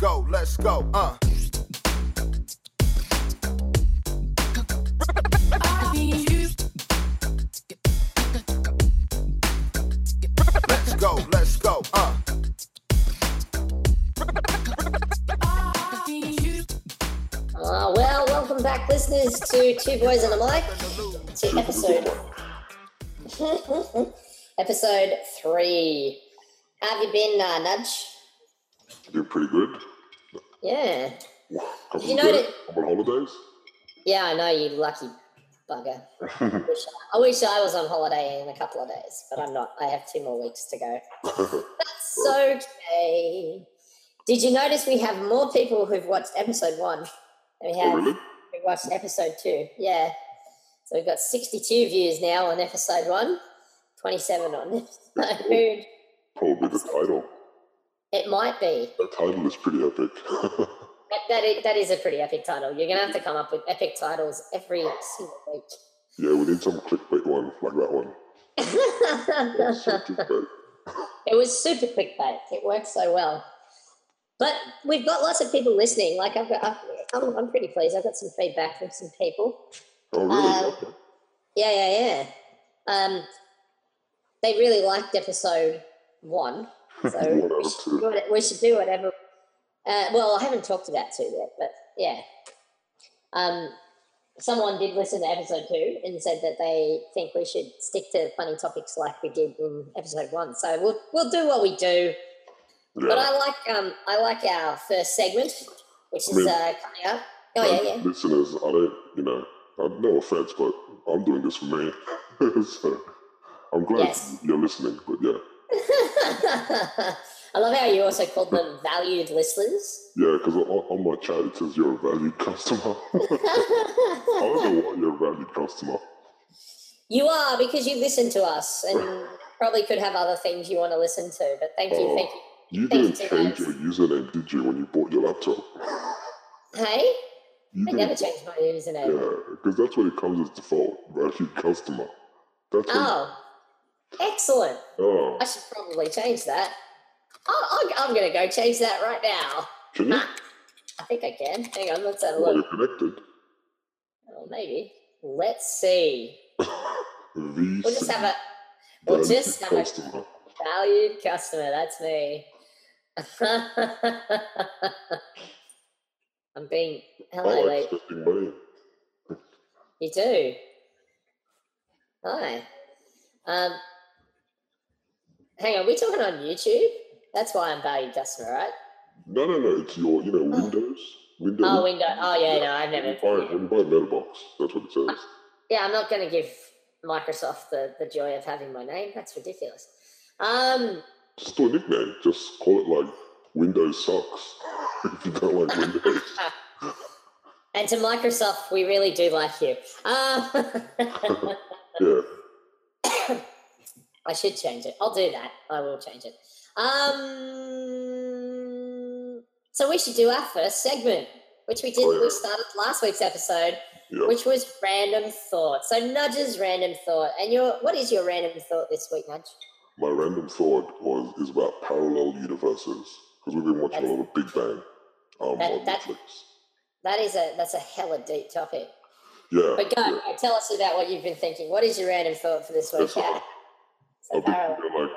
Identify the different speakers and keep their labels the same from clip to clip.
Speaker 1: Let's go, let's go, uh. Let's go, let's go, uh.
Speaker 2: Uh, well, welcome back, listeners, to Two Boys and a Mic, to episode episode three. How have you been, uh, Nudge?
Speaker 3: Doing pretty good.
Speaker 2: Yeah,
Speaker 3: Couple
Speaker 2: You know that-
Speaker 3: I'm on holidays.
Speaker 2: yeah, I know you lucky bugger. wish I, I wish I was on holiday in a couple of days, but I'm not. I have two more weeks to go. That's okay. Did you notice we have more people who've watched episode one than we
Speaker 3: oh,
Speaker 2: have
Speaker 3: really?
Speaker 2: who watched episode two? Yeah. So we've got 62 views now on episode one, 27 on episode.
Speaker 3: Probably the title.
Speaker 2: It might be.
Speaker 3: That title is pretty epic.
Speaker 2: That, that, is, that is a pretty epic title. You're going to have to come up with epic titles every single week.
Speaker 3: yeah, we need some clickbait one like that one. So
Speaker 2: it was super clickbait. It worked so well. But we've got lots of people listening. Like I've got, I'm, I'm pretty pleased. I've got some feedback from some people.
Speaker 3: Oh, really?
Speaker 2: Um,
Speaker 3: okay.
Speaker 2: Yeah, yeah, yeah. Um, they really liked episode one, so we should, do we should do whatever. Uh, well, I haven't talked about two yet, but yeah. Um, someone did listen to episode two and said that they think we should stick to funny topics like we did in episode one. So we'll we'll do what we do. But I like um I like our first segment, which
Speaker 3: I
Speaker 2: is
Speaker 3: mean-
Speaker 2: uh, coming up. Oh yeah, yeah.
Speaker 3: Listeners, I don't, you know, no offense, but I'm doing this for me. so I'm glad
Speaker 2: Yes.
Speaker 3: you're listening, but yeah.
Speaker 2: I love how you also called them valued listeners.
Speaker 3: Yeah, because on, on my chat it says you're a valued customer. I don't know why you're a valued customer.
Speaker 2: you are because you listen to us and probably could have other things you want to listen to. But thank you,
Speaker 3: Oh.
Speaker 2: thank you.
Speaker 3: Oh, you
Speaker 2: Thank
Speaker 3: didn't
Speaker 2: you,
Speaker 3: change your username, did you, when you bought your laptop?
Speaker 2: Hey,
Speaker 3: You
Speaker 2: I never changed my username.
Speaker 3: Yeah, because that's what it comes as default. Valued customer. That's.
Speaker 2: Oh, excellent.
Speaker 3: Oh,
Speaker 2: I should probably change that. I'm, I'm going to go change that right now.
Speaker 3: can you?
Speaker 2: I think I can. Hang on, let's have a
Speaker 3: Well,
Speaker 2: look.
Speaker 3: you're connected.
Speaker 2: Oh, maybe. Let's see. We'll just have a we'll
Speaker 3: valued
Speaker 2: just have a-
Speaker 3: customer.
Speaker 2: valued customer. That's me. I'm being.
Speaker 3: I
Speaker 2: Hello. You do. Hi. Um, hang on, we talking on YouTube? That's why I'm valued customer, right?
Speaker 3: No, no, no. It's your, you know, Windows. Windows.
Speaker 2: Oh, window. Oh, yeah, no, I've
Speaker 3: When
Speaker 2: never.
Speaker 3: you buy, when you buy a Metabox, that's what it says.
Speaker 2: Yeah, I'm not going to give Microsoft the, the joy of having my name. That's ridiculous. Um,
Speaker 3: Just do a nickname. Just call it like Windows sucks. if you don't like Windows.
Speaker 2: and to Microsoft, we really do like you. Um,
Speaker 3: yeah.
Speaker 2: I should change it. I'll do that. I will change it. Um, so we should do our first segment, which we did.
Speaker 3: Oh, yeah.
Speaker 2: We started last week's episode,
Speaker 3: Yeah.
Speaker 2: which was random thought. So Nudge's random thought, and your what is your random thought this week, Nudge?
Speaker 3: My random thought was is about parallel universes because we've been watching a lot of Big Bang um,
Speaker 2: That-
Speaker 3: on
Speaker 2: that-
Speaker 3: Netflix.
Speaker 2: That is a that's a hella deep topic.
Speaker 3: Yeah,
Speaker 2: But go,
Speaker 3: yeah.
Speaker 2: tell us about what you've been thinking. What is your random thought for this week?
Speaker 3: That's
Speaker 2: So
Speaker 3: been
Speaker 2: parallel.
Speaker 3: thinking like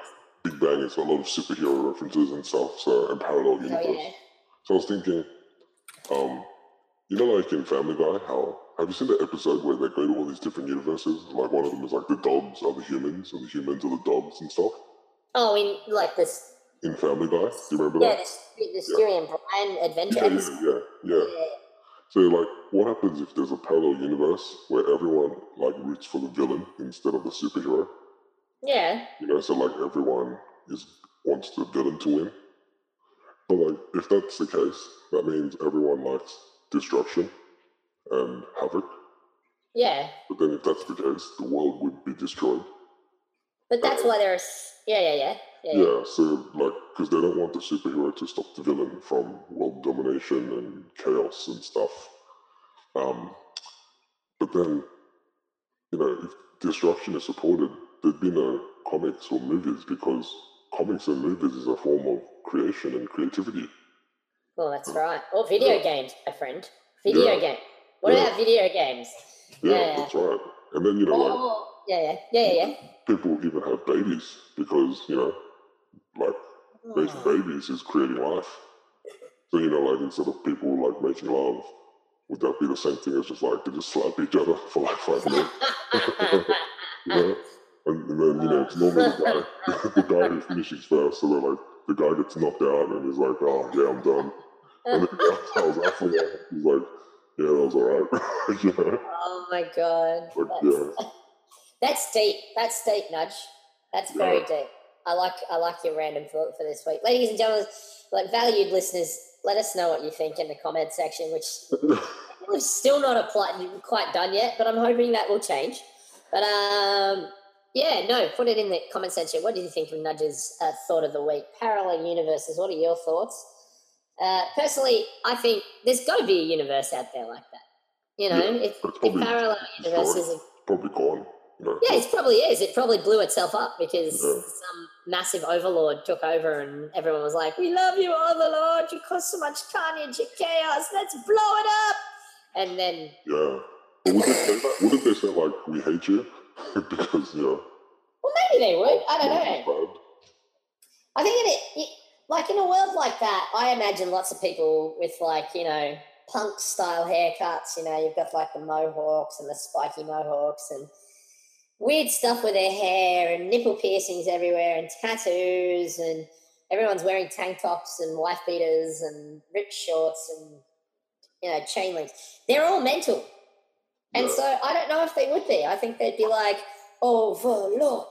Speaker 3: Big Bang is a lot of superhero references and stuff, so and parallel universe.
Speaker 2: Oh yeah.
Speaker 3: So I was thinking, um, you know, like in Family Guy, how have you seen the episode where they go to all these different universes? Like one of them is like the dogs are the humans, and the humans are the dogs and stuff.
Speaker 2: Oh, in like this.
Speaker 3: In Family Guy, do you remember
Speaker 2: Yeah,
Speaker 3: that?
Speaker 2: this the Stewie and Brian adventure
Speaker 3: yeah, yeah, yeah. Yeah. So like, what happens if there's a parallel universe where everyone like roots for the villain instead of the superhero?
Speaker 2: Yeah.
Speaker 3: You know, so like everyone is wants the villain to win. But like, if that's the case, that means everyone likes destruction and havoc.
Speaker 2: Yeah.
Speaker 3: But then, if that's the case, the world would be destroyed.
Speaker 2: But that's why there's yeah, yeah, yeah. Yeah.
Speaker 3: Yeah. So like, because they don't want the superhero to stop the villain from world domination and chaos and stuff. Um, but then, you know, if destruction is supported, there'd be no comics or movies because comics and movies is a form of creation and creativity.
Speaker 2: Well, that's right. Or video
Speaker 3: Yeah.
Speaker 2: games, my friend. Video
Speaker 3: Yeah.
Speaker 2: game. What
Speaker 3: Yeah.
Speaker 2: about video games?
Speaker 3: Yeah, that's right. And then you know, like
Speaker 2: Oh, yeah, yeah, yeah, yeah, yeah.
Speaker 3: people even have babies because you know, like making
Speaker 2: Oh.
Speaker 3: babies is creating life. So you know, like instead of people like making love, would that be the same thing as just like they just slap each other for like five minutes? you know? And, and then you know, it's normally the guy, the guy who finishes first. So then like the guy gets knocked out and he's like, "Oh yeah, I'm done." And then I was out for a. He's like, "Yeah, that was alright." you know,
Speaker 2: oh my god. That's,
Speaker 3: yeah,
Speaker 2: that's deep. That's deep, Nudge. That's very deep. I like I like your random thought for this week. Ladies and gentlemen, like valued listeners, let us know what you think in the comment section, which we're still not applied, quite done yet, but I'm hoping that will change. But um, yeah, no, put it in the comment section. What did you think of Nudge's uh, thought of the week? Parallel universes. What are your thoughts? Uh, personally, I think there's got to be a universe out there like that. You know,
Speaker 3: Yeah,
Speaker 2: if,
Speaker 3: it's
Speaker 2: if
Speaker 3: probably
Speaker 2: parallel universes. Are,
Speaker 3: probably gone. Know,
Speaker 2: yeah, it probably is. It probably blew itself up because
Speaker 3: Yeah.
Speaker 2: some massive overlord took over and everyone was like, We love you, overlord. You caused so much carnage and chaos. Let's blow it up. And then,
Speaker 3: yeah. But would they? Wouldn't they say like we hate you because you know?
Speaker 2: well, maybe they would. I don't know.
Speaker 3: bad?
Speaker 2: I think in it, it, like in a world like that, I imagine lots of people with like you know punk style haircuts. You know, you've got like the mohawks and the spiky mohawks and weird stuff with their hair and nipple piercings everywhere and tattoos and everyone's wearing tank tops and wife beaters and ripped shorts and you know chain links. They're all mental, and so I don't know if they would be. I think they'd be like, oh, overlord,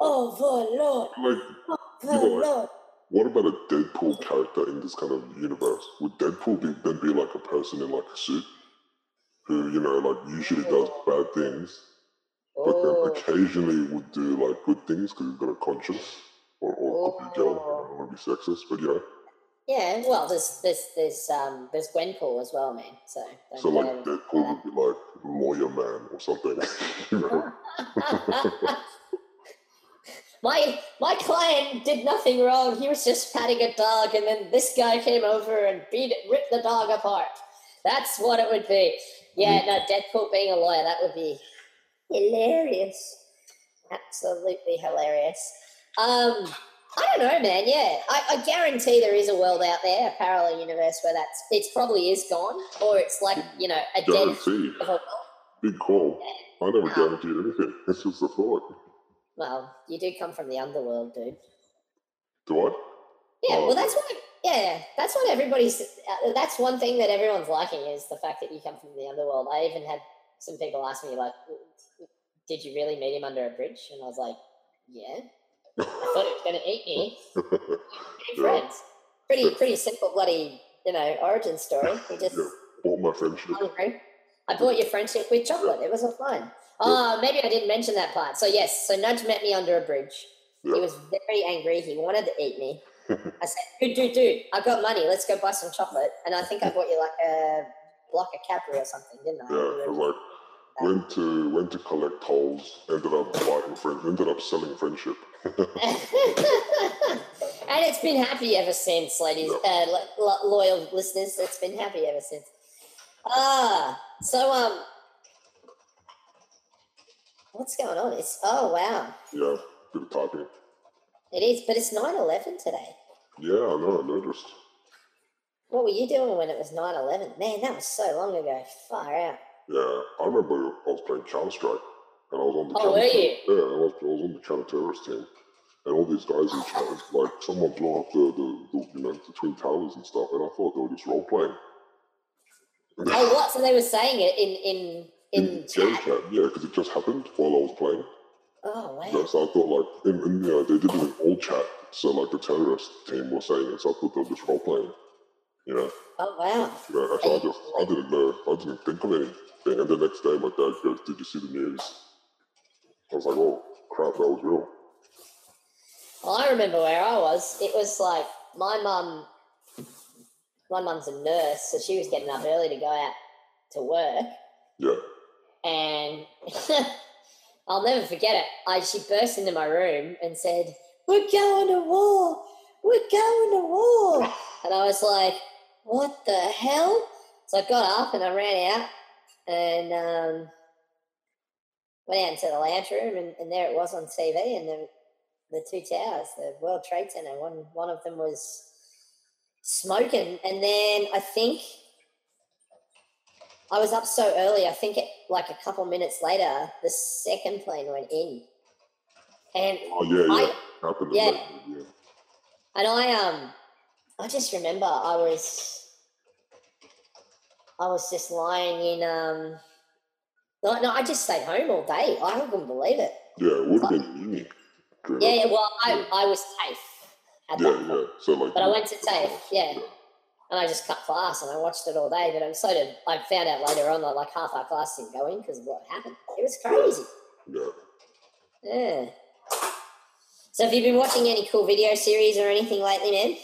Speaker 2: overlord.
Speaker 3: Oh, like,
Speaker 2: Overlord.
Speaker 3: Oh, what about a Deadpool character in this kind of universe? Would Deadpool be, then be like a person in like a suit who you know like usually does bad things, but then
Speaker 2: Oh,
Speaker 3: occasionally would do like good things because he's got a conscience? Or, or could be gay. I don't want to be sexist, but you know.
Speaker 2: Yeah. Well, there's there's there's um there's Gwenpool as well, man. So
Speaker 3: So like
Speaker 2: forget
Speaker 3: Deadpool would be like lawyer man or something.
Speaker 2: my my client did nothing wrong. He was just patting a dog, and then this guy came over and beat it, ripped the dog apart. That's what it would be. Yeah, no, Deadpool being a lawyer, that would be hilarious. Absolutely hilarious. Um, I don't know, man. Yeah, I, I guarantee there is a world out there, a parallel universe where that's it probably is gone, or it's like you know a dead
Speaker 3: Guarantee.
Speaker 2: of.
Speaker 3: Big call. I never
Speaker 2: Um,
Speaker 3: guaranteed anything. It's just a thought.
Speaker 2: Well, you do come from the underworld, dude.
Speaker 3: Do I?
Speaker 2: Yeah,
Speaker 3: Oh,
Speaker 2: well, that's what. Yeah, that's what everybody's. Uh, that's one thing that everyone's liking is the fact that you come from the underworld. I even had some people ask me like, "Did you really meet him under a bridge?" And I was like, "Yeah." I thought he was going to eat me. Friends. Pretty, pretty simple, bloody, you know, origin story. He just
Speaker 3: Yeah. Bought my friendship.
Speaker 2: hungry. I bought your friendship with chocolate. It was all fine. Oh, maybe I didn't mention that part. So yes, so Nudge met me under a bridge. He was very angry. He wanted to eat me. I said, dude, dude, dude, I've got money. Let's go buy some chocolate. And I think I bought you like a block of Cadbury or something, didn't I?
Speaker 3: Yeah,
Speaker 2: You
Speaker 3: I was like, went to went to collect tolls, ended up buying friend, ended up selling friendship.
Speaker 2: and it's been happy ever since, ladies, uh, lo- lo- loyal listeners. It's been happy ever since. Ah, so um, what's going on? It's oh wow,
Speaker 3: Yeah, bit of typing.
Speaker 2: it is, but it's 9-11 today.
Speaker 3: Yeah, I know. I noticed.
Speaker 2: What were you doing when it was 9-11? Man, that was so long ago. Far out.
Speaker 3: Yeah, I remember I was playing Counter Strike, and I was on the
Speaker 2: Oh, were you?
Speaker 3: Yeah, I was, I was on the counter terrorist team, and all these guys in chat, like someone blew up the, the, the you know the twin towers and stuff, and I thought they were just role playing.
Speaker 2: Oh, what? So they were saying it in in in
Speaker 3: game
Speaker 2: chat.
Speaker 3: chat, yeah, because it just happened while I was playing.
Speaker 2: Oh wow.
Speaker 3: Yeah, so I thought like, and, and you know, they did it in all chat. So like the terrorist team was saying it, so I thought they were just role playing. You know,
Speaker 2: Oh wow.
Speaker 3: Yeah, so I just I didn't know, I didn't think of anything. And the next day, my dad goes, "Did you see the news?" I was like, "Oh crap, that was real."
Speaker 2: Well, I remember where I was. It was like my mum. My mum's a nurse, so she was getting up early to go out to work,
Speaker 3: Yeah,
Speaker 2: and I'll never forget it. I she burst into my room and said, "We're going to war. We're going to war," and I was like, what the hell? So I got up and I ran out and um, went out into the lounge room, and, and there it was on TV, and the the two towers, the World Trade Center. One one of them was smoking, and then I think I was up so early. I think it like a couple minutes later, the second plane went in, and
Speaker 3: Oh yeah, yeah.
Speaker 2: I-. Yeah.
Speaker 3: yeah.
Speaker 2: and I um I just remember I was I was just lying in um no, no I just stayed home all day. I couldn't believe it.
Speaker 3: Yeah, it would have been uni.
Speaker 2: Yeah, yeah well I. I was safe at
Speaker 3: Yeah, yeah. So like.
Speaker 2: But I went to TAFE, yeah. And I just cut class and I watched it all day. But I'm sort of, I found out later on that like half our class didn't go in because of what happened. It was crazy.
Speaker 3: Yeah.
Speaker 2: Yeah. So have you been watching any cool video series or anything lately, man?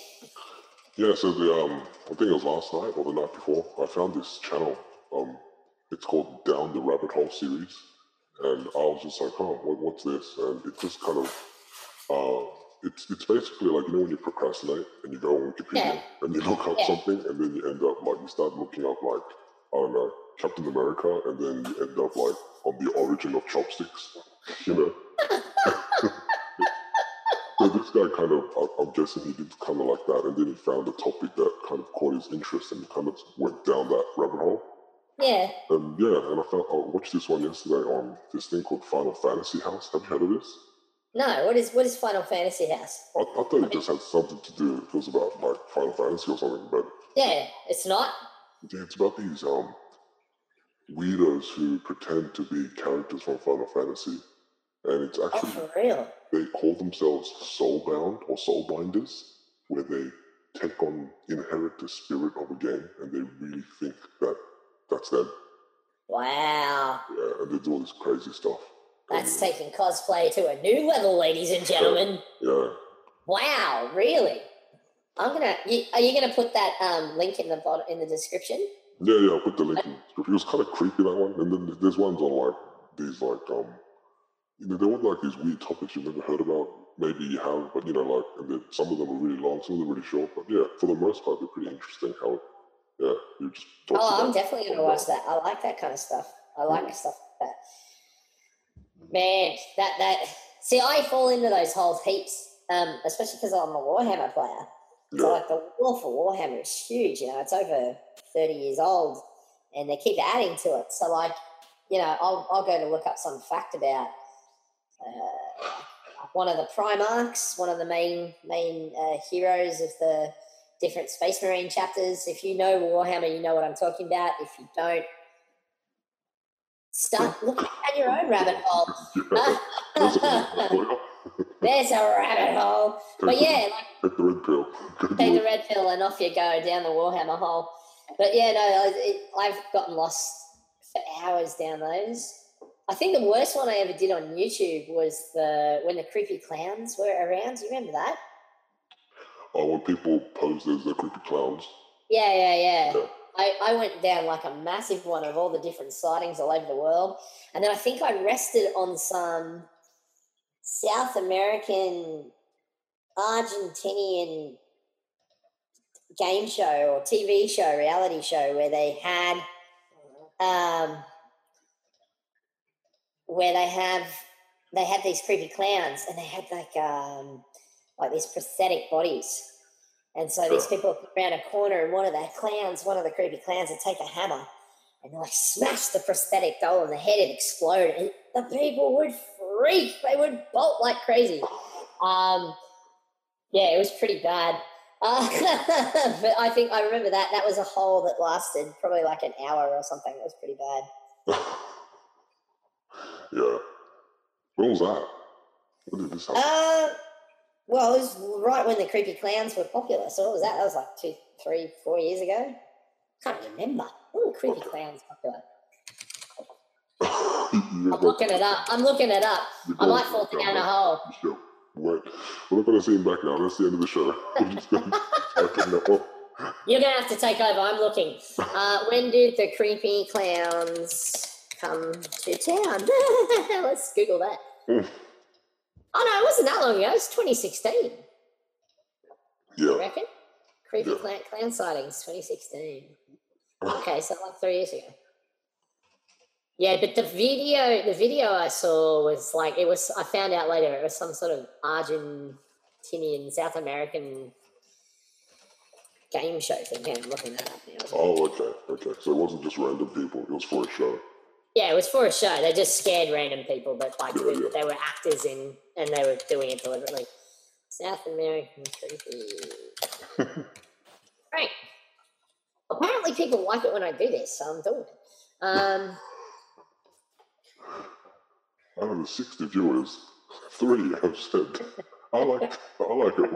Speaker 3: Yeah, so the um, I think it was last night or the night before. I found this channel. Um, it's called Down the Rabbit Hole series, and I was just like, oh, what, what's this? And it just kind of, uh, it's it's basically like you know when you procrastinate and you go on Wikipedia
Speaker 2: Yeah.
Speaker 3: and you look up
Speaker 2: Yeah.
Speaker 3: something and then you end up like you start looking up like I don't know Captain America and then you end up like on the origin of chopsticks, you know. So this guy kind of, I'm guessing he did kind of like that, and then he found a topic that kind of caught his interest, and kind of went down that rabbit hole.
Speaker 2: Yeah.
Speaker 3: And yeah, and I found I watched this one yesterday on this thing called Final Fantasy House. Have you heard of this?
Speaker 2: No, what is what is Final Fantasy House?
Speaker 3: I, I thought it just had something to do. It was about like Final Fantasy or something, but
Speaker 2: Yeah, it's not.
Speaker 3: yeah, it's about these um weirdos who pretend to be characters from Final Fantasy, and it's
Speaker 2: Oh,
Speaker 3: actually
Speaker 2: for real.
Speaker 3: they call themselves soulbound or soulbinders, where they take on, inherit the spirit of a game, and they really think that that's them.
Speaker 2: Wow.
Speaker 3: Yeah, and they do all this crazy stuff.
Speaker 2: That's
Speaker 3: And,
Speaker 2: taking cosplay to a new level, ladies and gentlemen.
Speaker 3: yeah,
Speaker 2: Wow, really? I'm gonna. You, are you gonna put that um, link in the bottom in the description?
Speaker 3: yeah, yeah. I'll put the link. In. the description. It was kind of creepy that one, and then there's ones on like these like um, you know, they were like these weird topics you've never heard about. Maybe you have, but you know, like, and then some of them are really long, some of them are really short. But yeah, for the most part, they're pretty interesting. How, yeah, you just.
Speaker 2: Oh, I'm definitely gonna watch that. I like that kind of stuff. I like stuff like that. Man, that that see, I fall into those holes heaps, um, especially because I'm a Warhammer player. So
Speaker 3: Yeah,
Speaker 2: like the war for Warhammer is huge. You know, it's over thirty years old, and they keep adding to it. So like, you know, I'll I'll go to look up some fact about uh, one of the Primarchs, one of the main main uh, heroes of the different Space Marine chapters. If you know Warhammer, you know what I'm talking about. If you don't, start looking at your own rabbit hole.
Speaker 3: There's a-
Speaker 2: rabbit hole. But
Speaker 3: Take the-
Speaker 2: yeah, like
Speaker 3: Take the red pill. Do
Speaker 2: take the red pill and off you go down the Warhammer hole. But yeah, no, it, I've gotten lost for hours down those. I think the worst one I ever did on YouTube was the when the creepy clowns were around. Do you remember that?
Speaker 3: Oh, when people posed as the creepy clowns.
Speaker 2: Yeah, yeah, yeah.
Speaker 3: Yeah.
Speaker 2: I, I went down like a massive one of all the different sightings all over the world. And then I think I rested on some South American, Argentinian game show or TV show, reality show, where they had, um, where they have, they have these creepy clowns and they had like, um, like these prosthetic bodies. And so these people around a corner, and one of the clowns, one of the creepy clowns, would take a hammer and they like smash the prosthetic doll on the head and explode. And the people would freak; they would bolt like crazy. Um, yeah, it was pretty bad. Uh, but I think I remember that. That was a hole that lasted probably like an hour or something. It was pretty bad.
Speaker 3: yeah. When was that? When did this happen?
Speaker 2: Uh, well, it was right when the creepy clowns were popular. So what was that? That was like two, three, four years ago. Can't remember. When were creepy clowns popular? I'm looking it up. I'm looking it up.
Speaker 3: you're
Speaker 2: I might fall down a hole.
Speaker 3: Sure. Wait. We're not going to see him back now. That's the end of the show. Just going to type in the
Speaker 2: You're gonna have to take over. I'm looking. Uh, when did the creepy clowns come to town? Let's Google that.
Speaker 3: Hmm.
Speaker 2: Oh no, it wasn't that long ago. It was 2016. You
Speaker 3: Yeah.
Speaker 2: reckon? Creepy
Speaker 3: Yeah.
Speaker 2: clown, clown sightings, 2016. Okay, so like three years ago. Yeah, but the video, the video I saw was like it was. I found out later it was some sort of Argentinian, South American game show thing. Yeah, I'm looking that up now.
Speaker 3: Oh, okay, okay. So it wasn't just random people; it was for a show.
Speaker 2: Yeah, it was for a show. They just scared random people, but like
Speaker 3: Yeah,
Speaker 2: they,
Speaker 3: yeah.
Speaker 2: they were actors in, and they were doing it deliberately. South American creepy. right. Apparently, people like it when I do this, so I'm doing it. Um,
Speaker 3: Out of the sixty viewers, three have said, "I like, I like it."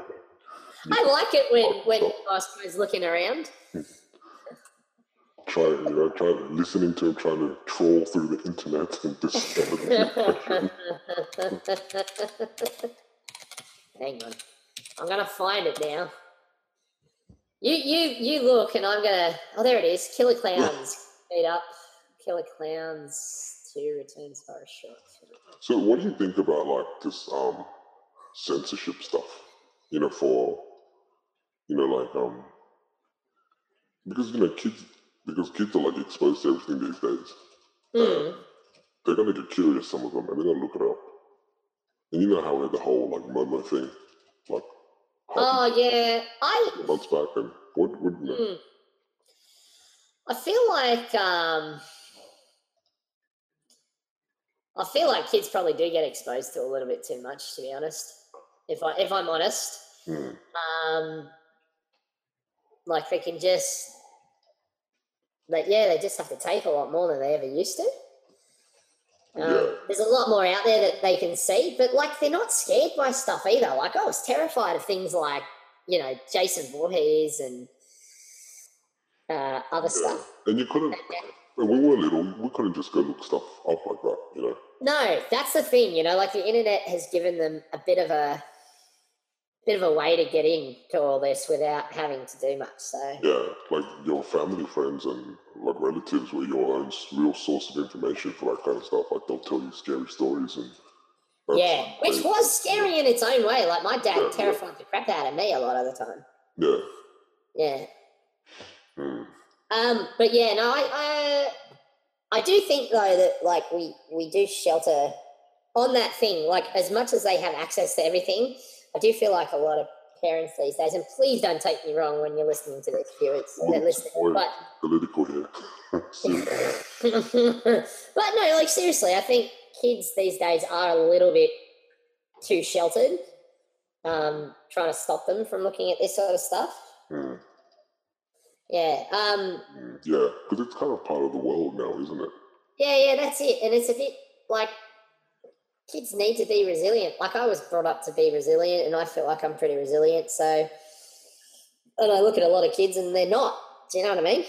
Speaker 2: I like it when when boss goes looking around.
Speaker 3: Try, you know, try listening to him trying to troll through the internet and discover the.
Speaker 2: Hang on, I'm gonna find it now. You you you look, and I'm gonna. Oh, there it is. Killer Clowns. Beat up. Killer Clowns Two returns horror short.
Speaker 3: So, what do you think about like this um censorship stuff? You know, for you know, like um, because you know, kids because kids are like exposed to everything these days.
Speaker 2: Hmm.
Speaker 3: They're gonna get curious, some of them, and they're gonna look it up. And you know how we had the whole like Momo thing, like
Speaker 2: Oh yeah, I
Speaker 3: months back, and what would you know?
Speaker 2: Hmm. I feel like um, I feel like kids probably do get exposed to a little bit too much, to be honest. If I if I'm honest,
Speaker 3: Hmm.
Speaker 2: um, like they can just, like yeah, they just have to take a lot more than they ever used to. Um,
Speaker 3: Yeah.
Speaker 2: There's a lot more out there that they can see, but like they're not scared by stuff either. Like I was terrified of things like you know Jason Voorhees and uh, other
Speaker 3: Yeah.
Speaker 2: stuff.
Speaker 3: And you couldn't. When we were little, we couldn't just go look stuff up like that, you know.
Speaker 2: No, that's the thing. You know, like the internet has given them a bit of a bit of a way to get in to all this without having to do much. So
Speaker 3: Yeah, like your family, friends, and like relatives were your own real source of information for that kind of stuff. Like they'll tell you scary stories and.
Speaker 2: yeah, which was scary in its own way. Like my dad
Speaker 3: Yeah, yeah.
Speaker 2: terrified the crap out of me a lot of the time.
Speaker 3: Yeah.
Speaker 2: Yeah.
Speaker 3: Hmm.
Speaker 2: Um, but yeah, no, I, I I do think though that like we we do shelter on that thing. Like as much as they have access to everything, I do feel like a lot of parents these days. And please don't take me wrong when you're listening to this, viewers. They're listening, but
Speaker 3: Political here.
Speaker 2: But no, like seriously, I think kids these days are a little bit too sheltered. Um, trying to stop them from looking at this sort of stuff.
Speaker 3: Hmm.
Speaker 2: Yeah. Um,
Speaker 3: Hmm. Yeah, because it's kind of part of the world now, isn't it?
Speaker 2: Yeah, yeah, that's it. And it's a bit like kids need to be resilient. Like I was brought up to be resilient, and I feel like I'm pretty resilient. So, and I look at a lot of kids, and they're not. Do you know what I mean?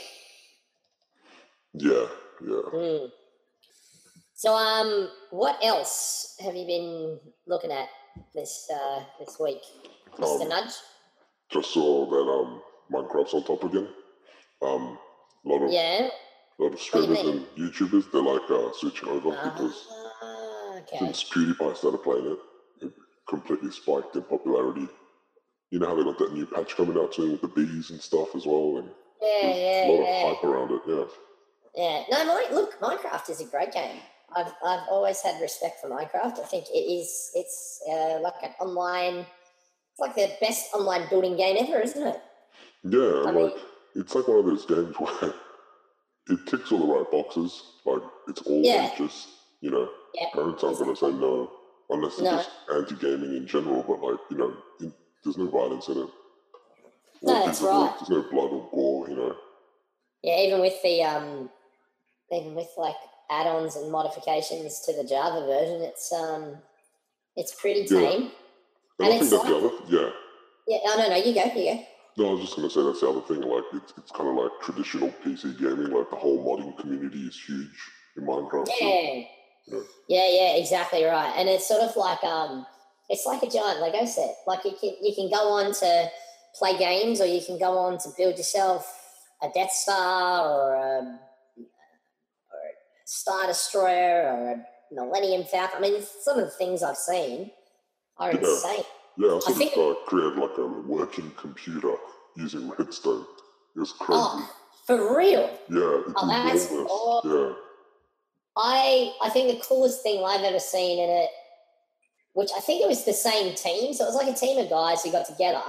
Speaker 3: Yeah, yeah.
Speaker 2: Mm. So, um, what else have you been looking at this uh, this week, Mister
Speaker 3: Um,
Speaker 2: Nudge?
Speaker 3: Just saw that um Minecraft's on top again. Um, a lot of
Speaker 2: Yeah.
Speaker 3: A lot of streamers and YouTubers they're like uh, switching over because
Speaker 2: Ah, okay.
Speaker 3: since PewDiePie started playing it, it completely spiked in popularity. You know how they got that new patch coming out soon with the bees and stuff as well, and
Speaker 2: Yeah, yeah,
Speaker 3: a lot
Speaker 2: yeah.
Speaker 3: of hype around it. Yeah,
Speaker 2: Yeah, no, my, look, Minecraft is a great game. I've, I've always had respect for Minecraft. I think it is it's uh, like an online, it's like the best online building game ever, isn't it?
Speaker 3: yeah,
Speaker 2: I
Speaker 3: and
Speaker 2: mean-
Speaker 3: like it's like one of those games where it ticks all the right boxes. Like it's all
Speaker 2: Yeah.
Speaker 3: ages. You know,
Speaker 2: Yeah,
Speaker 3: parents aren't going to say no unless they're
Speaker 2: No.
Speaker 3: just anti-gaming in general. But like you know, in, there's no violence in it.
Speaker 2: No, that's
Speaker 3: there's no-
Speaker 2: right.
Speaker 3: There's no blood or gore. You know.
Speaker 2: Yeah, even with the um, even with like add-ons and modifications to the Java version, it's um, it's pretty
Speaker 3: Yeah.
Speaker 2: tame.
Speaker 3: And,
Speaker 2: And
Speaker 3: I
Speaker 2: it's
Speaker 3: think that's the
Speaker 2: like-
Speaker 3: other. Yeah.
Speaker 2: Yeah, oh no, no, you go, you go.
Speaker 3: No, I was just going to say that's the other thing. Like, it's, it's kind of like traditional PC gaming. Like, the whole modding community is huge in Minecraft.
Speaker 2: Yeah.
Speaker 3: Yeah.
Speaker 2: Yeah, yeah, exactly right. And it's sort of like um it's like a giant Lego set. Like you can you can go on to play games or you can go on to build yourself a Death Star or a, or a Star Destroyer or a Millennium Falcon. I mean some of the things I've seen are
Speaker 3: Yeah.
Speaker 2: insane.
Speaker 3: Yeah, I sort
Speaker 2: think-
Speaker 3: of uh, created like a working computer using redstone. It was crazy.
Speaker 2: Oh, for real.
Speaker 3: yeah, it's
Speaker 2: Oh, that's awesome.
Speaker 3: Yeah,
Speaker 2: I I think the coolest thing I've ever seen in it, which I think it was the same team, so it was like a team of guys who got together,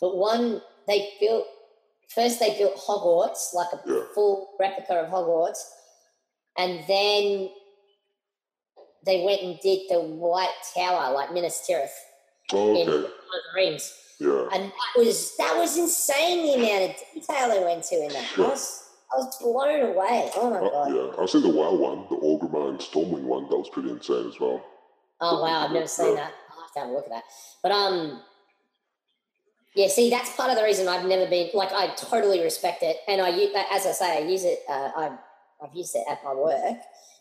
Speaker 2: but one they built first they built Hogwarts, like a
Speaker 3: Yeah.
Speaker 2: full replica of Hogwarts, and then they went and did the White Tower, like Minas Tirith
Speaker 3: Oh,
Speaker 2: in Lord of the Rings.
Speaker 3: Yeah,
Speaker 2: And that was that was insane the amount of detail they went to in that.
Speaker 3: Yeah.
Speaker 2: I was blown away. Oh my
Speaker 3: Uh,
Speaker 2: god.
Speaker 3: yeah. I've seen the WoW one, the Orgrimmar and Stormwind one. That was pretty insane as well.
Speaker 2: Oh wow, I've never seen
Speaker 3: Yeah.
Speaker 2: that. I'll have to have a look at that. But um yeah, see, that's part of the reason I've never been like I totally respect it, and I as I say, I use it. Uh, I've I've used it at my work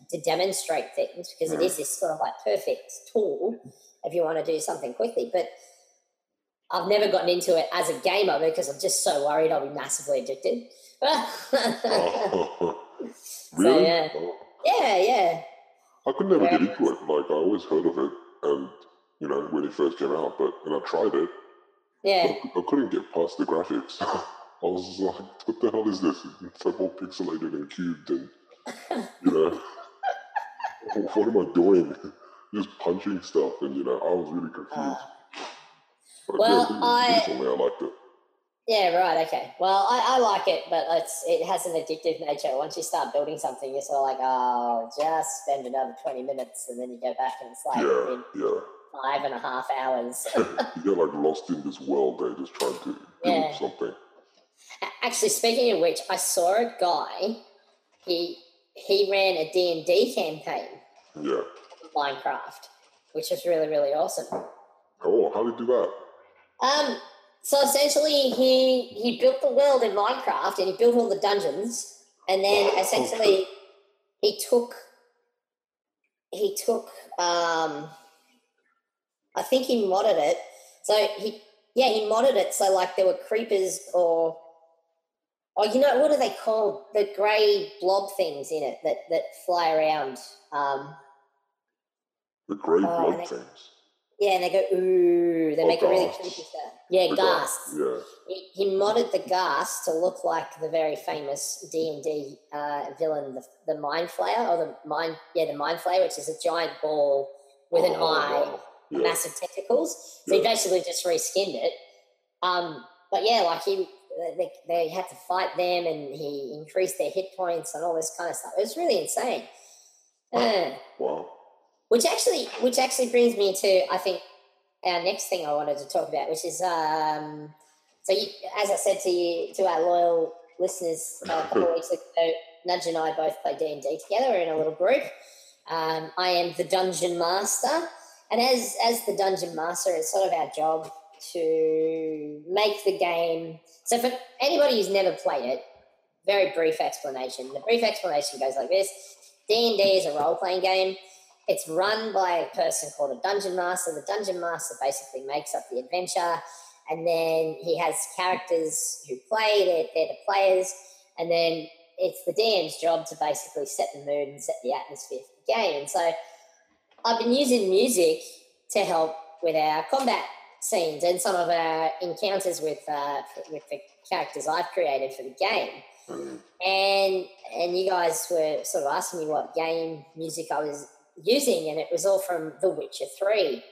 Speaker 2: to demonstrate things because it
Speaker 3: Mm.
Speaker 2: is this sort of like perfect tool if you want to do something quickly. But I've never gotten into it as a gamer because I'm just so worried I'll be massively addicted.
Speaker 3: Oh, really?
Speaker 2: yeah.
Speaker 3: Oh.
Speaker 2: yeah, yeah,
Speaker 3: I could never get into it. Like I always heard of it, and you know when it first came out, but and I tried it,
Speaker 2: yeah.
Speaker 3: I I couldn't get past the graphics. I was like, "What the hell is this?" It's so all pixelated and cubed, and you know, what am I doing? Just punching stuff, and you know, I was really confused.
Speaker 2: Uh, well,
Speaker 3: yeah,
Speaker 2: I-
Speaker 3: I liked it.
Speaker 2: Yeah, right. Okay. Well, I, I like it, but it's it has an addictive nature. Once you start building something, you're sort of like, oh, just spend another twenty minutes, and then you go back, and it's like
Speaker 3: Yeah, yeah.
Speaker 2: five and a half hours.
Speaker 3: you get like lost in this world. They just trying to build
Speaker 2: Yeah.
Speaker 3: something.
Speaker 2: Actually, speaking of which, I saw a guy. He he ran a D and D campaign
Speaker 3: Yeah.
Speaker 2: Minecraft, which was really really awesome.
Speaker 3: Oh, how did you do that?
Speaker 2: Um, so essentially, he he built the world in Minecraft, and he built all the dungeons, and then essentially he took he took um, I think he modded it. So he yeah he modded it so like there were creepers or or you know what are they called the grey blob things in it that that fly around. Um,
Speaker 3: The grey
Speaker 2: Oh, they-
Speaker 3: things.
Speaker 2: Yeah, and they go ooh. They
Speaker 3: Oh,
Speaker 2: make a really creepy sound. Yeah,
Speaker 3: The
Speaker 2: ghasts.
Speaker 3: Yeah.
Speaker 2: he, he modded the ghast to look like the very famous D and D uh, villain, the, the Mind Flayer, or the Mind, yeah, the Mind Flayer, which is a giant ball with an
Speaker 3: Oh,
Speaker 2: eye,
Speaker 3: wow. Yeah.
Speaker 2: massive tentacles. So he basically just reskinned it. Um, but yeah, like he, they, they had to fight them, and he increased their hit points and all this kind of stuff. It was really insane. Uh,
Speaker 3: Wow.
Speaker 2: which actually, which actually brings me to, I think, our next thing I wanted to talk about, which is, um, so you, as I said to you, to our loyal listeners uh, a couple of weeks ago, Nudge and I both play D and D together. In a little group. Um, I am the dungeon master, and as as the dungeon master, it's sort of our job to make the game. So for anybody who's never played it, very brief explanation. The brief explanation goes like this: D and D is a role playing game. It's run by a person called a dungeon master. The dungeon master basically makes up the adventure, and then he has characters who play. They're, they're the players, and then it's the DM's job to basically set the mood and set the atmosphere for the game. And so, I've been using music to help with our combat scenes and some of our encounters with uh, with the characters I've created for the game
Speaker 3: Mm.
Speaker 2: and and you guys were sort of asking me what game music I was using, and it was all from The Witcher Three,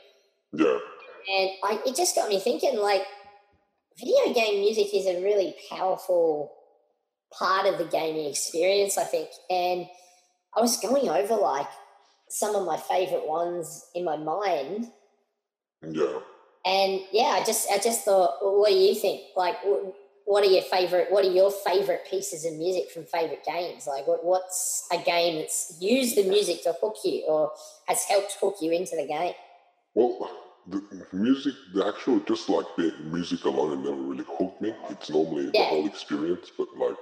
Speaker 3: Yeah.
Speaker 2: and I, it just got me thinking like video game music is a really powerful part of the gaming experience, I think, and I was going over like some of my favorite ones in my mind
Speaker 3: Yeah.
Speaker 2: and yeah, I just I just thought, well, what do you think? Like, what are your favorite? What are your favorite pieces of music from favorite games? Like, what, what's a game that's used the music to hook you or has helped hook you into the game?
Speaker 3: Well, the music, the actual, just like the music alone never really hooked me. It's normally the whole experience, but like,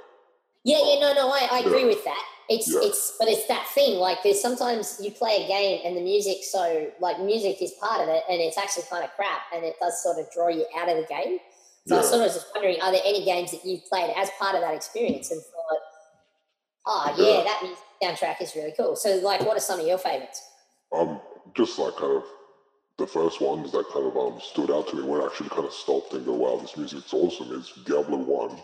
Speaker 2: Yeah, yeah, no, no, I, I agree
Speaker 3: Yeah.
Speaker 2: with that. It's
Speaker 3: Yeah.
Speaker 2: it's but it's that thing. Like, there's sometimes you play a game and the music, so like music is part of it, and it's actually kind of crap, and it does sort of draw you out of the game. So I
Speaker 3: yeah.
Speaker 2: was sort of just wondering, are there any games that you've played as part of that experience and thought, oh yeah,
Speaker 3: Yeah.
Speaker 2: that music soundtrack is really cool. So like, what are some of your favorites?
Speaker 3: um, just like kind of the first ones that kind of um, stood out to me when I actually kind of stopped and go, wow, this music's awesome is Diablo 1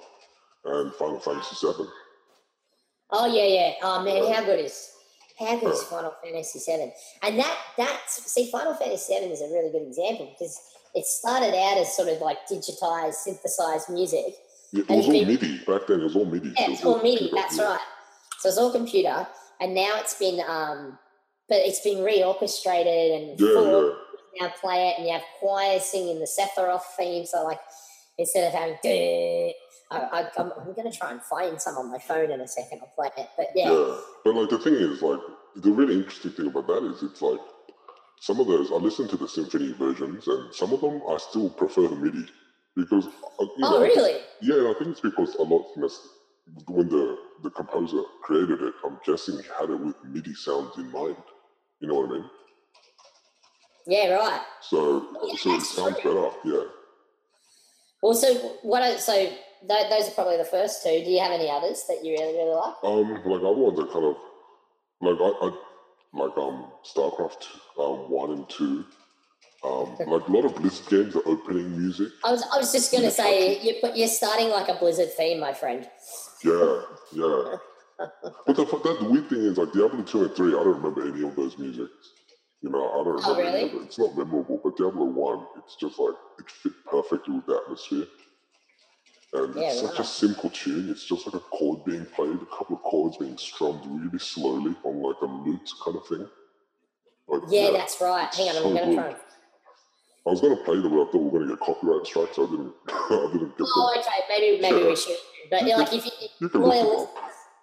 Speaker 3: and Final Fantasy 7.
Speaker 2: Oh yeah, yeah. Oh man, how good is how good is
Speaker 3: Uh.
Speaker 2: Final Fantasy Seven? And that that see, Final Fantasy Seven is a really good example because it started out as sort of like digitized, synthesized music.
Speaker 3: Yeah, it was all MIDI. Back then, it was all MIDI.
Speaker 2: Yeah, it's
Speaker 3: was
Speaker 2: all MIDI.
Speaker 3: computer,
Speaker 2: That's
Speaker 3: yeah.
Speaker 2: right. So it's all computer, and now it's been um, but it's been reorchestrated and
Speaker 3: Yeah,
Speaker 2: full now play it, and you have choirs singing the Sephiroth theme. So like instead of having, I, I, I'm, I'm going to try and find some on my phone in a second. I'll play it, but yeah,
Speaker 3: Yeah, but like the thing is, like the really interesting thing about that is, it's like some of those I listen to the symphony versions, and some of them I still prefer the MIDI because. uh, You
Speaker 2: oh
Speaker 3: know,
Speaker 2: really?
Speaker 3: Yeah, I think it's because a lot when the the composer created it, I'm guessing he had it with MIDI sounds in mind. You know what I mean?
Speaker 2: Yeah, right.
Speaker 3: So
Speaker 2: Yeah,
Speaker 3: so it sounds
Speaker 2: true.
Speaker 3: better. Yeah.
Speaker 2: Well, so what? Are, so th- those are probably the first two. Do you have any others that you really really like?
Speaker 3: Um, like other ones are kind of like I, I like um StarCraft um one and two. Um, like a lot of Blizzard games are opening music.
Speaker 2: I was I was just going to say you put you're starting like a Blizzard theme, my friend.
Speaker 3: Yeah, yeah. But the, that the weird thing is, like Diablo two and three, I don't remember any of those musics. You know, I don't remember any
Speaker 2: Oh, really?
Speaker 3: of it. It's not memorable. But Diablo one, it's just like it fit perfectly with the atmosphere. And
Speaker 2: Yeah,
Speaker 3: it's such a simple tune. It's just like a chord being played, a couple of chords being strummed really slowly on like a lute kind of thing. Like,
Speaker 2: Yeah, that's right. Hang on,
Speaker 3: so
Speaker 2: I'm going to try.
Speaker 3: I was gonna play them, but I thought we were gonna get copyright strikes. So I didn't. I didn't get
Speaker 2: Oh,
Speaker 3: them.
Speaker 2: okay. Maybe maybe
Speaker 3: Yeah.
Speaker 2: we should. But
Speaker 3: You
Speaker 2: like
Speaker 3: can-
Speaker 2: if you
Speaker 3: You can
Speaker 2: loyal,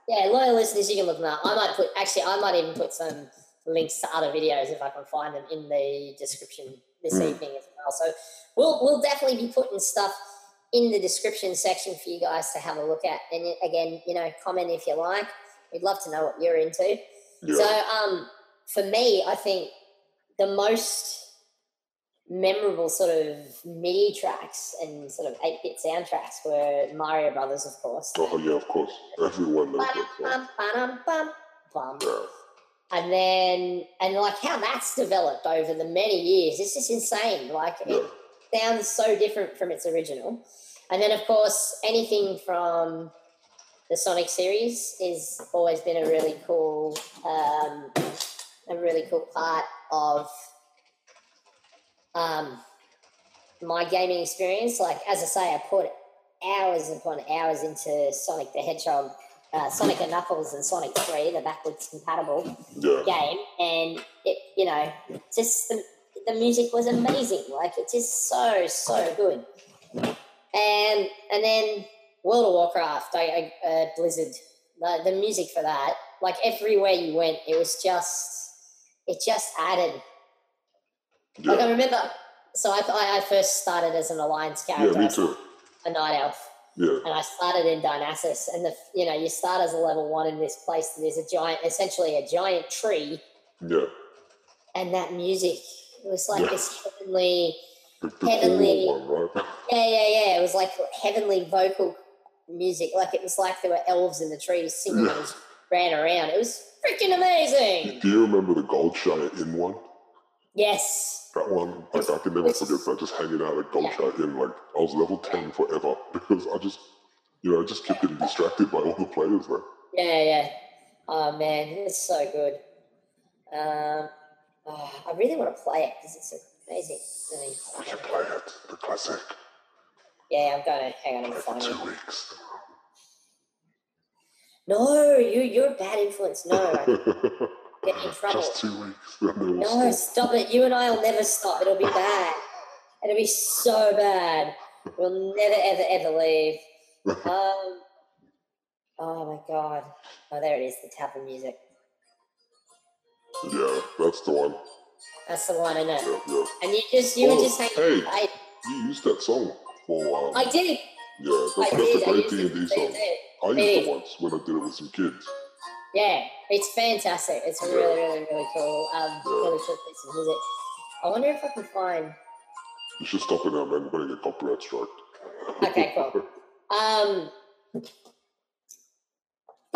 Speaker 2: yeah, loyal listeners, you can look them up. I might put actually, I might even put some links to other videos if I can find them in the description this
Speaker 3: Mm.
Speaker 2: evening as well. So we'll we'll definitely be putting stuff in the description section for you guys to have a look at. And again, you know, comment if you like. We'd love to know what you're into.
Speaker 3: Yeah.
Speaker 2: So um, for me, I think the most memorable sort of MIDI tracks and sort of 8-bit soundtracks were Mario Brothers, of course.
Speaker 3: oh yeah, of course. Everyone knows that.
Speaker 2: Bum, bum, bum.
Speaker 3: Yeah.
Speaker 2: And then, and like how that's developed over the many years, it's just insane. Like
Speaker 3: Yeah.
Speaker 2: it sounds so different from its original. And then, of course, anything from the Sonic series is always been a really cool, um, a really cool part of um, my gaming experience. Like as I say, I put hours upon hours into Sonic the Hedgehog, uh, Sonic and Knuckles, and Sonic Three, the backwards compatible
Speaker 3: Yeah.
Speaker 2: game, and it, you know, just the, the music was amazing. Like it's just so so good. And and then World of Warcraft, I, I uh, Blizzard, the, the music for that, like everywhere you went, it was just it just added. Like I remember, so I, I I first started as an alliance character.
Speaker 3: Yeah, me too.
Speaker 2: a night elf
Speaker 3: Yeah.
Speaker 2: and I started in Darnassus. And the you know you start as a level one in this place that is a giant, essentially a giant tree,
Speaker 3: Yeah.
Speaker 2: and that music it was like
Speaker 3: Yeah.
Speaker 2: this heavenly, Heavenly-
Speaker 3: one, right?
Speaker 2: yeah, yeah, yeah. It was like heavenly vocal music. Like it was like there were elves in the trees singing
Speaker 3: Yeah.
Speaker 2: and just ran around. It was freaking amazing.
Speaker 3: Do you remember the Goldshire Inn one?
Speaker 2: Yes.
Speaker 3: That one, like I can never forget that. Just hanging out at Goldshire Inn, like I was level ten forever because I just, you know, I just kept getting distracted by all the players, man.
Speaker 2: Yeah, yeah. Oh man, it's so good. Um, oh, I really want to play it because it's amazing. I mean,
Speaker 3: We can play it, the classic.
Speaker 2: yeah, I'm gonna hang on
Speaker 3: for two weeks.
Speaker 2: No, you you're a bad influence. No, get in trouble.
Speaker 3: Just two weeks. and then we'll
Speaker 2: No,
Speaker 3: stop.
Speaker 2: stop it. You and I will never stop. It'll be bad. It'll be so bad. We'll never ever ever leave. Um. Oh my god. Oh, there it is. The tap of music.
Speaker 3: Yeah, that's the one.
Speaker 2: That's the one, isn't it?
Speaker 3: Yeah, yeah.
Speaker 2: And you just you were
Speaker 3: Oh,
Speaker 2: just saying.
Speaker 3: hey.
Speaker 2: I,
Speaker 3: You used that song for. Um,
Speaker 2: I did.
Speaker 3: Yeah, that's,
Speaker 2: I
Speaker 3: that's
Speaker 2: did.
Speaker 3: a
Speaker 2: I
Speaker 3: great D and D song. I used
Speaker 2: is.
Speaker 3: it once when I did it with some kids.
Speaker 2: Yeah, it's fantastic. It's
Speaker 3: Yeah.
Speaker 2: really, really, really cool, um,
Speaker 3: Yeah.
Speaker 2: really cool piece of music. I wonder if I can find.
Speaker 3: You should stop it now, man. We're gonna get copyright struck.
Speaker 2: Okay, cool. Um,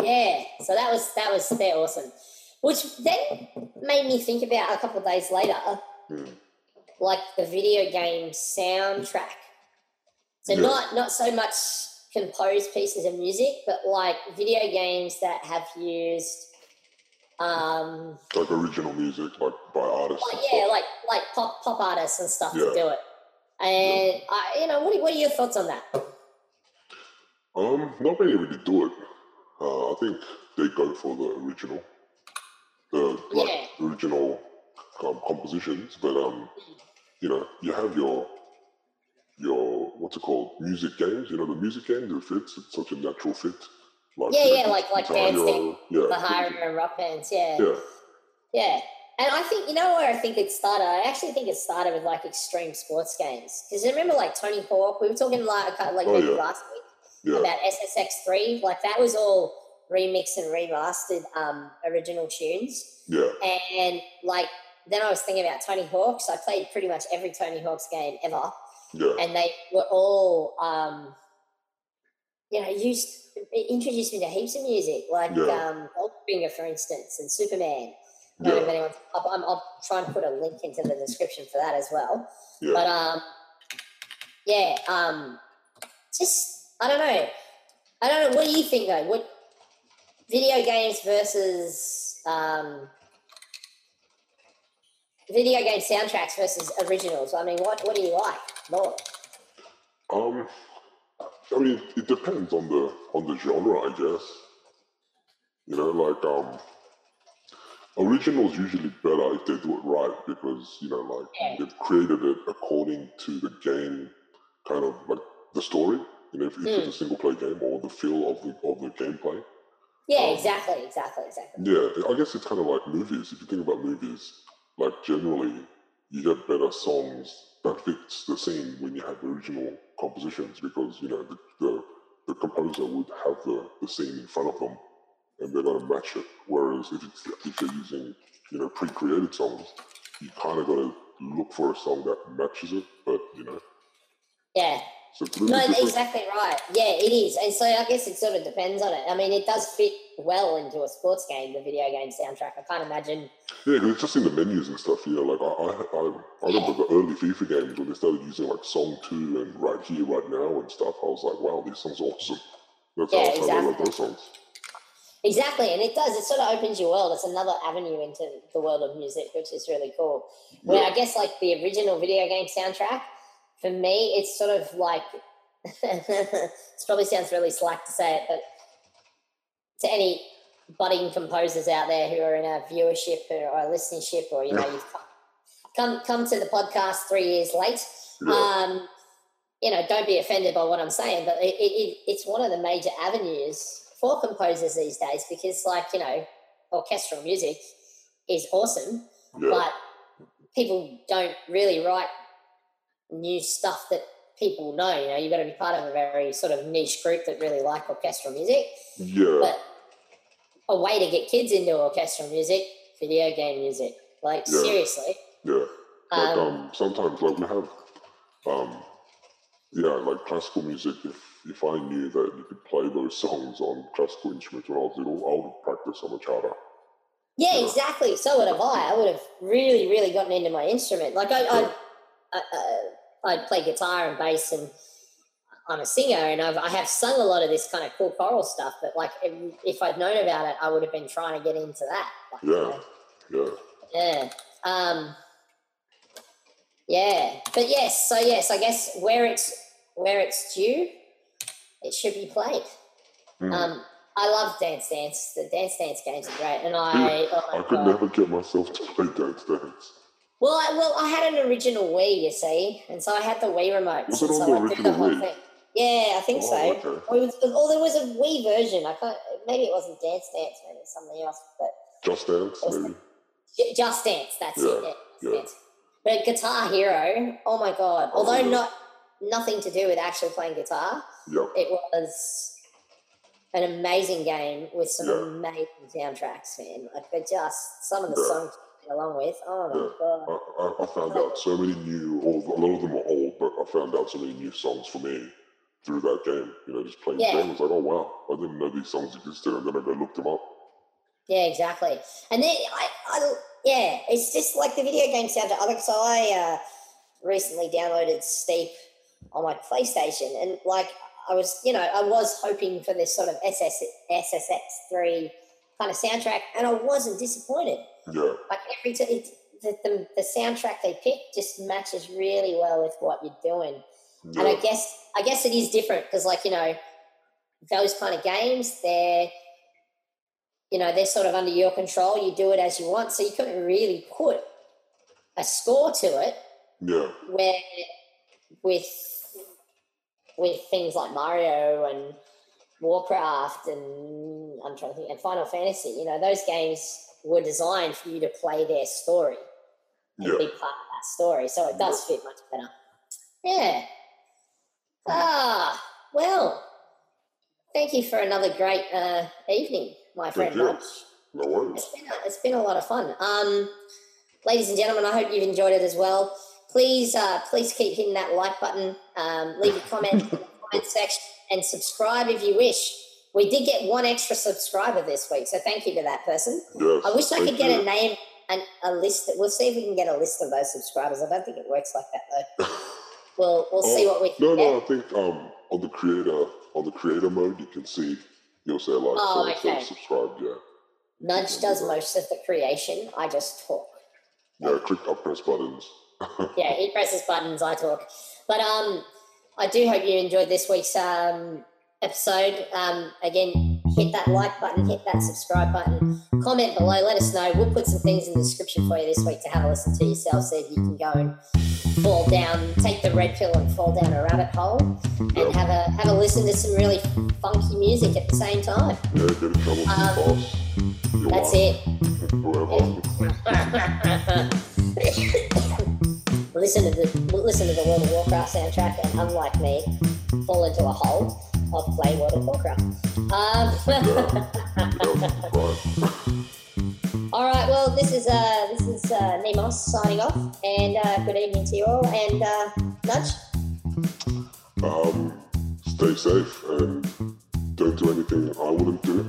Speaker 2: yeah, so that was that was they're awesome, which then made me think about a couple of days later.
Speaker 3: Hmm.
Speaker 2: like the video game soundtrack. So
Speaker 3: Yeah.
Speaker 2: not not so much composed pieces of music, but like video games that have used um
Speaker 3: Like original music, like by artists.
Speaker 2: like, yeah,
Speaker 3: stuff.
Speaker 2: like like pop pop artists and stuff
Speaker 3: Yeah.
Speaker 2: to do it. And I, you know, what are, what are your thoughts on that?
Speaker 3: Um, not many really do it. Uh, I think they go for the original, the like
Speaker 2: Yeah.
Speaker 3: original um, compositions. But um, you know, you have your your what's it called? Music games. You know, the music games it fits. It's such a natural fit. Like
Speaker 2: Yeah,
Speaker 3: you know,
Speaker 2: yeah, like- like Dance
Speaker 3: Hero, yeah,
Speaker 2: The higher and rock bands, yeah.
Speaker 3: yeah,
Speaker 2: Yeah. And I think, you know where I think it started? I actually think it started with like extreme sports games. Because remember like Tony Hawk? We were talking like, like
Speaker 3: Oh,
Speaker 2: maybe
Speaker 3: yeah.
Speaker 2: last week
Speaker 3: yeah,
Speaker 2: about SSX3. Like that was all remixed and remastered um, original tunes.
Speaker 3: yeah,
Speaker 2: And like then I was thinking about Tony Hawk's. I played pretty much every Tony Hawk's game ever.
Speaker 3: yeah,
Speaker 2: And they were all, um, you know, used, introduced me to heaps of music, like
Speaker 3: Yeah.
Speaker 2: um, Goldfinger, for instance, and Superman. I don't know if
Speaker 3: yeah,
Speaker 2: anyone's, I'll, I'm- I'll try and put a link into the description for that as well.
Speaker 3: yeah.
Speaker 2: But um, yeah, um, just I don't know. I don't know. What do you think though? What video games versus um, video game soundtracks versus originals? I mean, what what do you like more?
Speaker 3: Um, I mean, it depends on the on the genre, I guess. You know, like um, originals usually better if they do it right because you know, like
Speaker 2: Yeah.
Speaker 3: they've created it according to the game, kind of like the story. You know, if, if it's a single play game or the feel of the of the gameplay.
Speaker 2: Yeah, exactly, exactly, exactly.
Speaker 3: Yeah, I guess it's kind of like movies. If you think about movies, like generally you get better songs that fits the scene when you have original compositions because you know the the, the composer would have the, the scene in front of them and they're gonna match it. Whereas if it's if you're using you know pre-created songs, you kind of gotta look for a song that matches it. But you know,
Speaker 2: Yeah.
Speaker 3: So it's a little
Speaker 2: No, exactly right. Yeah, it is. And so I guess it sort of depends on it. I mean, it does fit well into a sports game, the video game soundtrack. I can't imagine.
Speaker 3: Yeah, because it's just in the menus and stuff. Yeah, like I, I, I, I remember the early FIFA games when they started using like Song Two and Right Here, Right Now and stuff. I was like, wow, these songs are awesome. That's
Speaker 2: Yeah,
Speaker 3: how I found out about
Speaker 2: exactly.
Speaker 3: those songs.
Speaker 2: Exactly. And it does. It sort of opens your world. It's another avenue into the world of music, which is really cool. Where I guess like the original video game soundtrack, for me, it's sort of like, it probably sounds really slack to say it, but to any budding composers out there who are in a viewership or, a listenership, or you know, you've come, come come to the podcast three years late.
Speaker 3: yeah,
Speaker 2: Um, you know, don't be offended by what I'm saying, but it, it, it's one of the major avenues for composers these days because, like, you know, orchestral music is awesome,
Speaker 3: yeah,
Speaker 2: but people don't really write new stuff that people know. You know, you've got to be part of a very sort of niche group that really like orchestral music.
Speaker 3: yeah,
Speaker 2: But a way to get kids into orchestral music, video game music. Like,
Speaker 3: Yeah.
Speaker 2: seriously.
Speaker 3: yeah. Like
Speaker 2: Um,
Speaker 3: um, sometimes like we have, um, yeah, like classical music. If if I knew that you could play those songs on classical instruments when I was little, I would practice on much harder.
Speaker 2: Yeah,
Speaker 3: Yeah.
Speaker 2: exactly. So would have I. I would have really, really gotten into my instrument. Like I, I,
Speaker 3: Yeah.
Speaker 2: I, I, I play guitar and bass, and I'm a singer, and I've, I have sung a lot of this kind of cool choral stuff. But like, if, if I'd known about it, I would have been trying to get into that. Like, you
Speaker 3: Yeah,
Speaker 2: know,
Speaker 3: yeah,
Speaker 2: yeah. Um, yeah. But yes. So yes, I guess where it's where it's due, it should be played.
Speaker 3: Mm.
Speaker 2: Um, I love Dance Dance. The Dance Dance games are great, and I. Oh
Speaker 3: I could
Speaker 2: God.
Speaker 3: never get myself to play Dance Dance.
Speaker 2: Well, I, well, I had an original Wii, you see, and so I had the Wii remote.
Speaker 3: Was it on
Speaker 2: so
Speaker 3: the
Speaker 2: I
Speaker 3: original
Speaker 2: whole
Speaker 3: Wii?
Speaker 2: thing. Yeah, I think
Speaker 3: Oh,
Speaker 2: so.
Speaker 3: okay.
Speaker 2: Or, was, or there was a Wii version. I can't. Maybe it wasn't Dance Dance. Maybe it was something else. But
Speaker 3: Just Dance, maybe.
Speaker 2: J- Just Dance. That's it.
Speaker 3: Yeah,
Speaker 2: Yeah,
Speaker 3: yeah.
Speaker 2: But Guitar Hero. Oh my god!
Speaker 3: Oh,
Speaker 2: Although
Speaker 3: yeah.
Speaker 2: not nothing to do with actually playing guitar,
Speaker 3: Yep.
Speaker 2: it was an amazing game with some amazing soundtracks, man. Like they just some of the songs along with. Oh my
Speaker 3: Yeah.
Speaker 2: god!
Speaker 3: I, I, I found out so many new, or a lot of them are old, but I found out so many new songs for me through that game. You know, just playing
Speaker 2: Yeah.
Speaker 3: the game. I was like, oh wow, I didn't know these songs existed, and then I go look them up.
Speaker 2: Yeah, exactly. And then I, I yeah, it's just like the video game soundtrack. Like, so I, uh, recently downloaded Steep on my PlayStation, and like I was, you know, I was hoping for this sort of SS, SSX3 kind of soundtrack, and I wasn't disappointed.
Speaker 3: Yeah,
Speaker 2: Like every time, the, the, the soundtrack they pick just matches really well with what you're doing. Yeah. And I guess I guess it is different because, like you know, those kind of games, they're you know they're sort of under your control. You do it as you want, so you couldn't really put a score to it.
Speaker 3: yeah,
Speaker 2: Where with with things like Mario and Warcraft and I'm trying to think and Final Fantasy, you know, those games were designed for you to play their story and
Speaker 3: yeah.
Speaker 2: be part of that story. So it does fit much better. Yeah. Ah, well, thank you for another great uh, evening, my friend.
Speaker 3: No worries.
Speaker 2: It's been, a, it's been a lot of fun. Um, ladies and gentlemen, I hope you've enjoyed it as well. Please, uh, please keep hitting that like button. Um, leave a comment in the comment section and subscribe if you wish. We did get one extra subscriber this week, so thank you to that person.
Speaker 3: Yes.
Speaker 2: I wish I could get
Speaker 3: you.
Speaker 2: a name and a list. We'll see if we can get a list of those subscribers. I don't think it works like that though. We'll we'll see
Speaker 3: Oh,
Speaker 2: what we can
Speaker 3: No,
Speaker 2: get.
Speaker 3: no. I think um on the creator on the creator mode, you can see you'll say like
Speaker 2: Oh,
Speaker 3: so
Speaker 2: okay.
Speaker 3: subscribed. Yeah,
Speaker 2: Nudge does most of the creation. I just talk.
Speaker 3: yeah. Click up press buttons.
Speaker 2: yeah, he presses buttons, I talk. But um, I do hope you enjoyed this week's um, episode. Um, again, hit that like button, hit that subscribe button, comment below, let us know. We'll put some things in the description for you this week to have a listen to yourself, so you can go and fall down, take the red pill and fall down a rabbit hole, and have a have a listen to some really funky music at the same time.
Speaker 3: Yeah, get in trouble with your
Speaker 2: Um, That's it. Listen to the listen to the World of Warcraft soundtrack, and unlike me, fall into a hole of play World of Warcraft. Um, all right, well, this is uh, this is uh, Nemos signing off, and uh, good evening to you all, and uh, nudge.
Speaker 3: Um, stay safe and don't do anything I wouldn't do.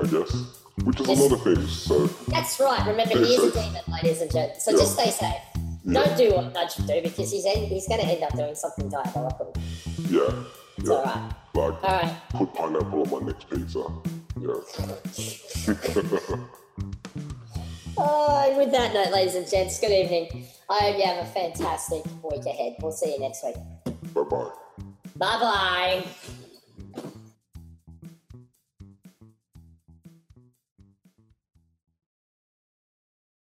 Speaker 3: I guess, which is a lot of things. So
Speaker 2: That's right. Remember, he is a demon, ladies and gents. So
Speaker 3: Yeah.
Speaker 2: just stay safe.
Speaker 3: yeah,
Speaker 2: Don't do what Nudge would do because he's en- he's going to end up doing something diabolical.
Speaker 3: yeah,
Speaker 2: It's all
Speaker 3: yeah.
Speaker 2: right.
Speaker 3: Like
Speaker 2: All right.
Speaker 3: put pineapple on my next pizza. Yeah.
Speaker 2: Oh, with that note, ladies and gents, good evening. I hope you have a fantastic week ahead. We'll see you next week.
Speaker 3: bye bye.
Speaker 2: Bye bye.